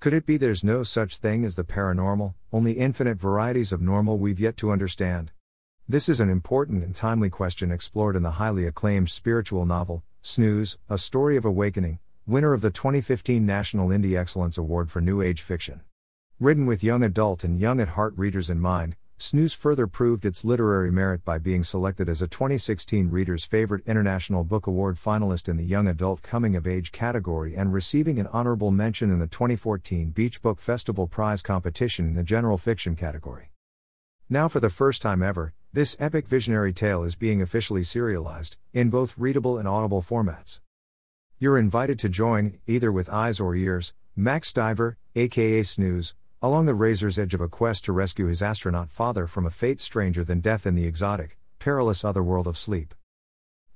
Could it be there's no such thing as the paranormal, only infinite varieties of normal we've yet to understand? This is an important and timely question explored in the highly acclaimed spiritual novel, Snooze, A Story of Awakening, winner of the 2015 National Indie Excellence Award for New Age Fiction. Written with young adult and young at heart readers in mind, Snooze further proved its literary merit by being selected as a 2016 Reader's Favorite International Book Award finalist in the Young Adult Coming of Age category and receiving an honorable mention in the 2014 Beach Book Festival Prize competition in the General Fiction category. Now, for the first time ever, this epic visionary tale is being officially serialized, in both readable and audible formats. You're invited to join, either with eyes or ears, Max Diver, aka Snooze, along the razor's edge of a quest to rescue his astronaut father from a fate stranger than death in the exotic, perilous otherworld of sleep.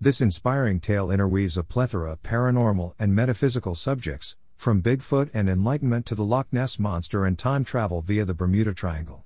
This inspiring tale interweaves a plethora of paranormal and metaphysical subjects, from Bigfoot and enlightenment to the Loch Ness Monster and time travel via the Bermuda Triangle.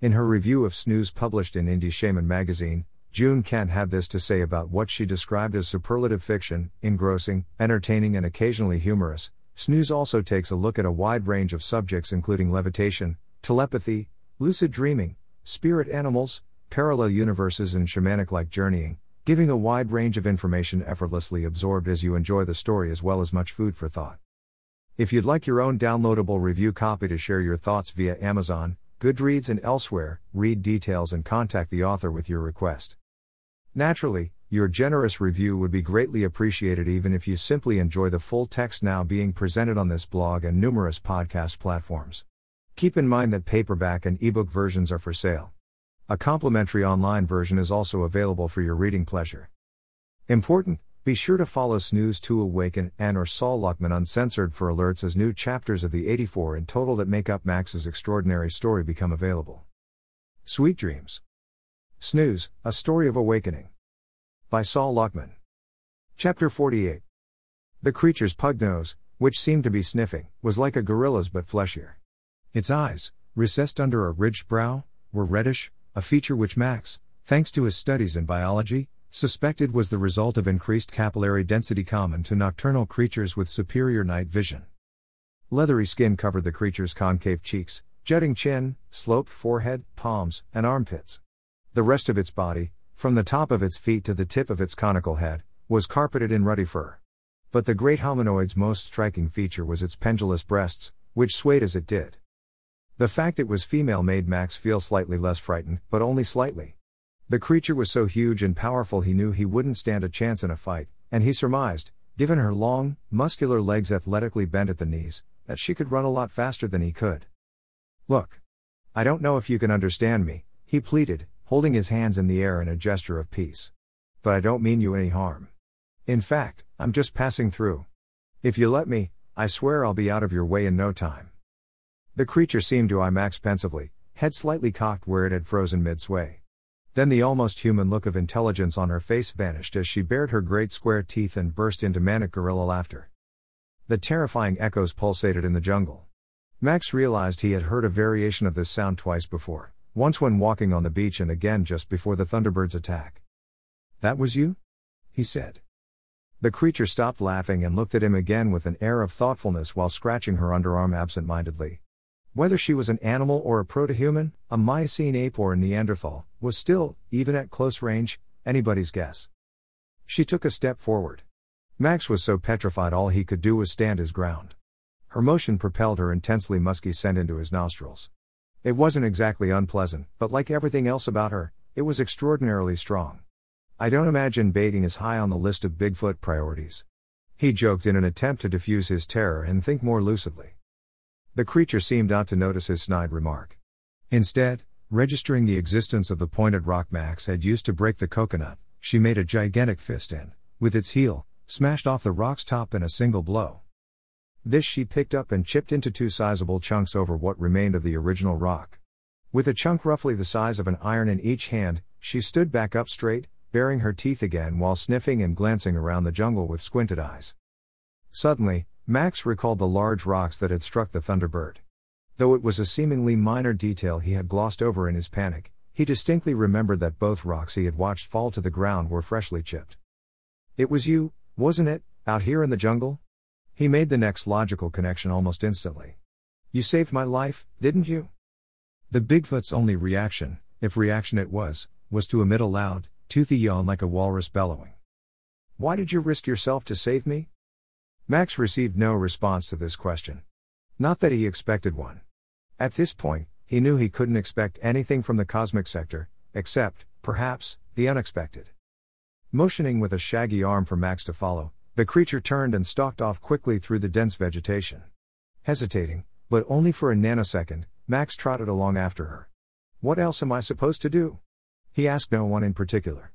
In her review of Snooze published in Indie Shaman magazine, June Kent had this to say about what she described as superlative fiction, engrossing, entertaining, and occasionally humorous. Snooze also takes a look at a wide range of subjects, including levitation, telepathy, lucid dreaming, spirit animals, parallel universes, and shamanic like journeying, giving a wide range of information effortlessly absorbed as you enjoy the story as well as much food for thought. If you'd like your own downloadable review copy to share your thoughts via Amazon, Goodreads, and elsewhere, read details and contact the author with your request. Naturally, your generous review would be greatly appreciated even if you simply enjoy the full text now being presented on this blog and numerous podcast platforms. Keep in mind that paperback and ebook versions are for sale. A complimentary online version is also available for your reading pleasure. Important, be sure to follow Snooze to Awaken and or Sol Luckman Uncensored for alerts as new chapters of the 84 in total that make up Max's extraordinary story become available. Sweet Dreams. Snooze, A Story of Awakening. By Sol Luckman. Chapter 48. The creature's pug nose, which seemed to be sniffing, was like a gorilla's but fleshier. Its eyes, recessed under a ridged brow, were reddish, a feature which Max, thanks to his studies in biology, suspected was the result of increased capillary density common to nocturnal creatures with superior night vision. Leathery skin covered the creature's concave cheeks, jutting chin, sloped forehead, palms, and armpits. The rest of its body, from the top of its feet to the tip of its conical head, was carpeted in ruddy fur. But the great hominoid's most striking feature was its pendulous breasts, which swayed as it did. The fact it was female made Max feel slightly less frightened, but only slightly. The creature was so huge and powerful he knew he wouldn't stand a chance in a fight, and he surmised, given her long, muscular legs athletically bent at the knees, that she could run a lot faster than he could. Look. I don't know if you can understand me, he pleaded, holding his hands in the air in a gesture of peace. But I don't mean you any harm. In fact, I'm just passing through. If you let me, I swear I'll be out of your way in no time. The creature seemed to eye Max pensively, head slightly cocked where it had frozen mid sway. Then the almost human look of intelligence on her face vanished as she bared her great square teeth and burst into manic gorilla laughter. The terrifying echoes pulsated in the jungle. Max realized he had heard a variation of this sound twice before once when walking on the beach and again just before the Thunderbird's attack. That was you? He said. The creature stopped laughing and looked at him again with an air of thoughtfulness while scratching her underarm absent mindedly. Whether she was an animal or a protohuman, a Miocene ape or a Neanderthal, was still, even at close range, anybody's guess. She took a step forward. Max was so petrified all he could do was stand his ground. Her motion propelled her intensely musky scent into his nostrils. It wasn't exactly unpleasant, but like everything else about her, it was extraordinarily strong. I don't imagine bathing is high on the list of Bigfoot priorities. He joked in an attempt to diffuse his terror and think more lucidly. The creature seemed not to notice his snide remark. Instead, registering the existence of the pointed rock Max had used to break the coconut, she made a gigantic fist and, with its heel, smashed off the rock's top in a single blow. This she picked up and chipped into two sizable chunks over what remained of the original rock. With a chunk roughly the size of an iron in each hand, she stood back up straight, baring her teeth again while sniffing and glancing around the jungle with squinted eyes. Suddenly, Max recalled the large rocks that had struck the Thunderbird. Though it was a seemingly minor detail he had glossed over in his panic, he distinctly remembered that both rocks he had watched fall to the ground were freshly chipped. It was you, wasn't it, out here in the jungle? He made the next logical connection almost instantly. You saved my life, didn't you? The Bigfoot's only reaction, if reaction it was, was to emit a loud, toothy yawn like a walrus bellowing. Why did you risk yourself to save me? Max received no response to this question. Not that he expected one. At this point, he knew he couldn't expect anything from the cosmic sector, except, perhaps, the unexpected. Motioning with a shaggy arm for Max to follow, the creature turned and stalked off quickly through the dense vegetation. Hesitating, but only for a nanosecond, Max trotted along after her. What else am I supposed to do? He asked no one in particular.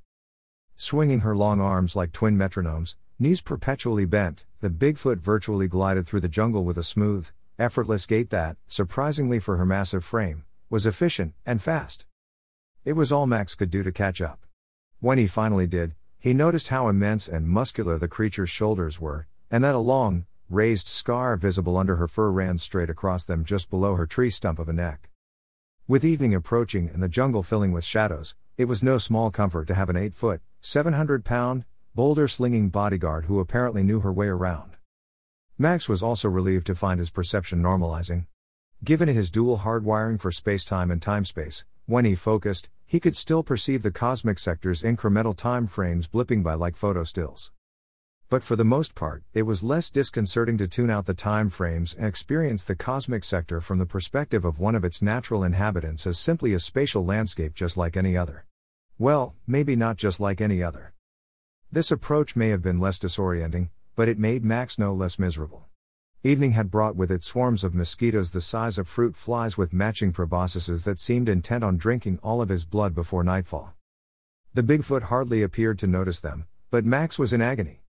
Swinging her long arms like twin metronomes, knees perpetually bent, the Bigfoot virtually glided through the jungle with a smooth, effortless gait that, surprisingly for her massive frame, was efficient and fast. It was all Max could do to catch up. When he finally did, he noticed how immense and muscular the creature's shoulders were, and that a long, raised scar visible under her fur ran straight across them just below her tree stump of a neck. With evening approaching and the jungle filling with shadows, it was no small comfort to have an 8 foot, 700 pound, boulder slinging bodyguard who apparently knew her way around. Max was also relieved to find his perception normalizing. Given his dual hardwiring for space-time and time-space, when he focused, he could still perceive the cosmic sector's incremental time frames blipping by like photo stills. But for the most part, it was less disconcerting to tune out the time frames and experience the cosmic sector from the perspective of one of its natural inhabitants as simply a spatial landscape just like any other. Well, maybe not just like any other. This approach may have been less disorienting, but it made Max no less miserable. Evening had brought with it swarms of mosquitoes the size of fruit flies with matching proboscises that seemed intent on drinking all of his blood before nightfall. The Bigfoot hardly appeared to notice them, but Max was in agony.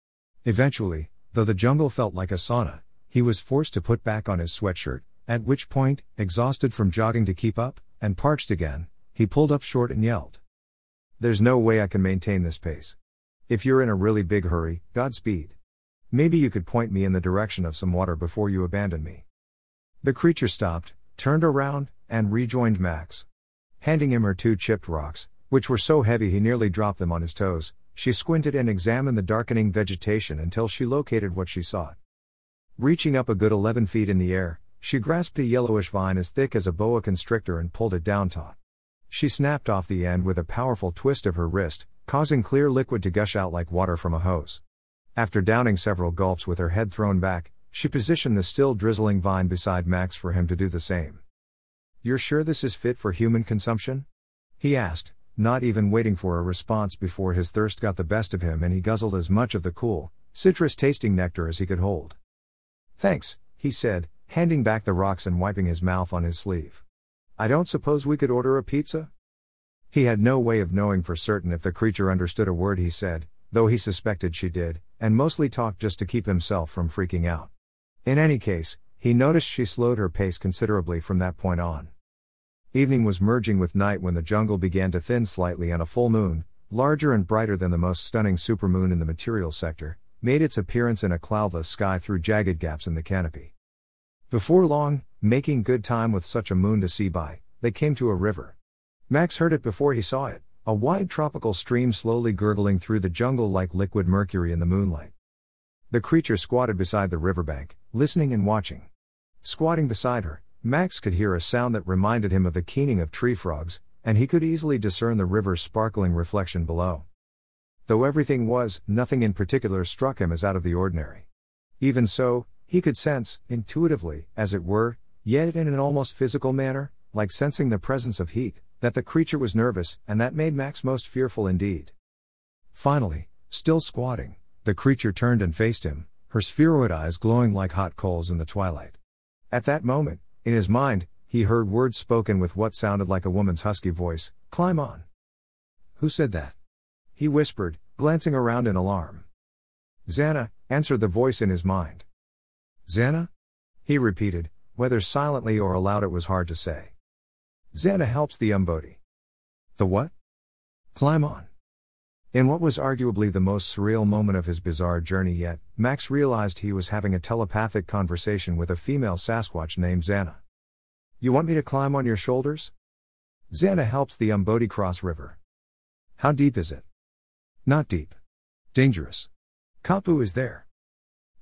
Eventually, though the jungle felt like a sauna, he was forced to put back on his sweatshirt, at which point, exhausted from jogging to keep up, and parched again, he pulled up short and yelled. There's no way I can maintain this pace. If you're in a really big hurry, Godspeed. Maybe you could point me in the direction of some water before you abandon me. The creature stopped, turned around, and rejoined Max. Handing him her two chipped rocks, which were so heavy he nearly dropped them on his toes, she squinted and examined the darkening vegetation until she located what she sought. Reaching up a good 11 feet in the air, she grasped a yellowish vine as thick as a boa constrictor and pulled it down taut. She snapped off the end with a powerful twist of her wrist, causing clear liquid to gush out like water from a hose. After downing several gulps with her head thrown back, she positioned the still drizzling vine beside Max for him to do the same. You're sure this is fit for human consumption? He asked, not even waiting for a response before his thirst got the best of him and he guzzled as much of the cool, citrus tasting nectar as he could hold. Thanks, he said, handing back the rocks and wiping his mouth on his sleeve. I don't suppose we could order a pizza? He had no way of knowing for certain if the creature understood a word he said, though he suspected she did, and mostly talked just to keep himself from freaking out. In any case, he noticed she slowed her pace considerably from that point on. Evening was merging with night when the jungle began to thin slightly and a full moon, larger and brighter than the most stunning supermoon in the material sector, made its appearance in a cloudless sky through jagged gaps in the canopy. Before long, making good time with such a moon to see by, they came to a river. Max heard it before he saw it, a wide tropical stream slowly gurgling through the jungle like liquid mercury in the moonlight. The creature squatted beside the riverbank, listening and watching. Squatting beside her, Max could hear a sound that reminded him of the keening of tree frogs, and he could easily discern the river's sparkling reflection below. Though everything was, nothing in particular struck him as out of the ordinary. Even so, he could sense, intuitively, as it were, yet in an almost physical manner, like sensing the presence of heat, that the creature was nervous, and that made Max most fearful indeed. Finally, still squatting, the creature turned and faced him, her spheroid eyes glowing like hot coals in the twilight. At that moment, in his mind, he heard words spoken with what sounded like a woman's husky voice Climb on. Who said that? He whispered, glancing around in alarm. Xana, answered the voice in his mind. Xana? He repeated, whether silently or aloud it was hard to say. Xana helps the Umbodi. The what? Climb on. In what was arguably the most surreal moment of his bizarre journey yet, Max realized he was having a telepathic conversation with a female Sasquatch named Xana. You want me to climb on your shoulders? Xana helps the Umbodi cross river. How deep is it? Not deep. Dangerous. Kapu is there.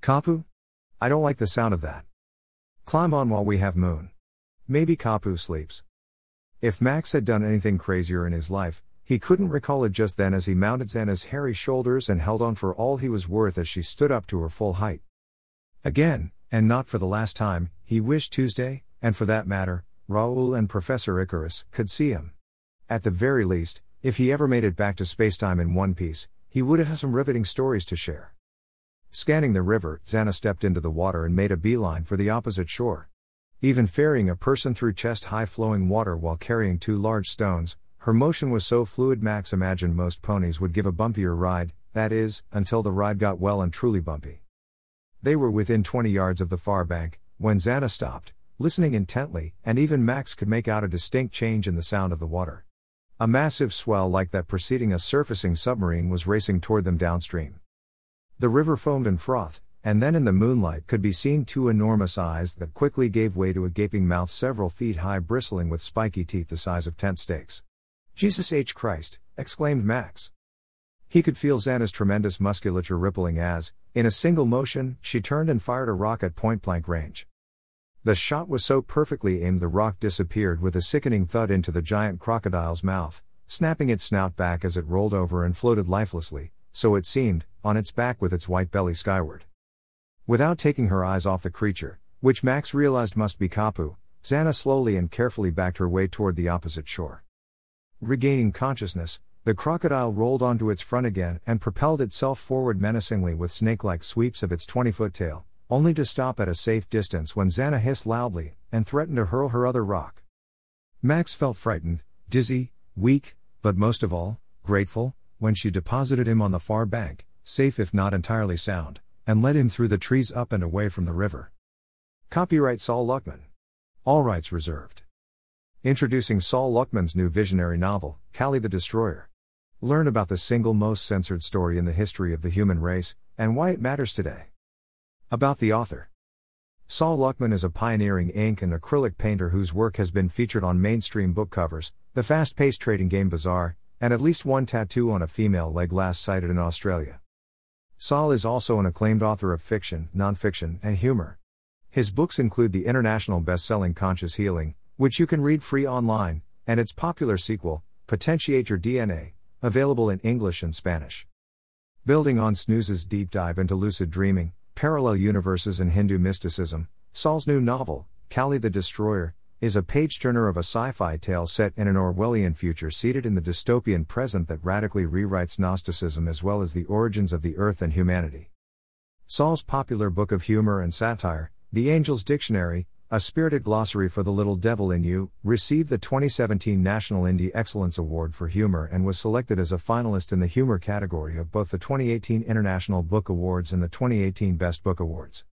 Kapu? I don't like the sound of that. Climb on while we have moon. Maybe Kapu sleeps. If Max had done anything crazier in his life, he couldn't recall it just then as he mounted Xana's hairy shoulders and held on for all he was worth as she stood up to her full height. Again, and not for the last time, he wished Tuesday, and for that matter, Raoul and Professor Icarus, could see him. At the very least, if he ever made it back to spacetime in one piece, he would have some riveting stories to share. Scanning the river, Xana stepped into the water and made a beeline for the opposite shore. Even ferrying a person through chest high flowing water while carrying two large stones, her motion was so fluid Max imagined most ponies would give a bumpier ride, that is, until the ride got well and truly bumpy. They were within 20 yards of the far bank, when Xana stopped, listening intently, and even Max could make out a distinct change in the sound of the water. A massive swell like that preceding a surfacing submarine was racing toward them downstream. The river foamed and frothed, and then in the moonlight could be seen two enormous eyes that quickly gave way to a gaping mouth several feet high, bristling with spiky teeth the size of tent stakes. Jesus H. Christ! exclaimed Max. He could feel Xana's tremendous musculature rippling as, in a single motion, she turned and fired a rock at point blank range. The shot was so perfectly aimed the rock disappeared with a sickening thud into the giant crocodile's mouth, snapping its snout back as it rolled over and floated lifelessly, so it seemed, on its back with its white belly skyward. Without taking her eyes off the creature, which Max realized must be Kapu, Xana slowly and carefully backed her way toward the opposite shore. Regaining consciousness, the crocodile rolled onto its front again and propelled itself forward menacingly with snake like sweeps of its 20 foot tail, only to stop at a safe distance when Xana hissed loudly and threatened to hurl her other rock. Max felt frightened, dizzy, weak, but most of all, grateful, when she deposited him on the far bank, safe if not entirely sound, and led him through the trees up and away from the river. Copyright Sol Luckman. All rights reserved. Introducing Sol Luckman's new visionary novel, Kali the Destroyer. Learn about the single most censored story in the history of the human race, and why it matters today. About the author Sol Luckman is a pioneering ink and acrylic painter whose work has been featured on mainstream book covers, the fast paced trading game Bazaar, and at least one tattoo on a female leg last sighted in Australia. Sol is also an acclaimed author of fiction, nonfiction, and humor. His books include the international best selling Conscious Healing, which you can read free online, and its popular sequel, Potentiate Your DNA, available in English and Spanish. Building on Snooze's deep dive into lucid dreaming, Parallel Universes and Hindu Mysticism, Sol's new novel, Kali the Destroyer, is a page turner of a sci fi tale set in an Orwellian future seated in the dystopian present that radically rewrites Gnosticism as well as the origins of the earth and humanity. Sol's popular book of humor and satire, The Angel's Dictionary, a spirited glossary for the little devil in you, received the 2017 National Indie Excellence Award for Humor and was selected as a finalist in the humor category of both the 2018 International Book Awards and the 2018 Best Book Awards.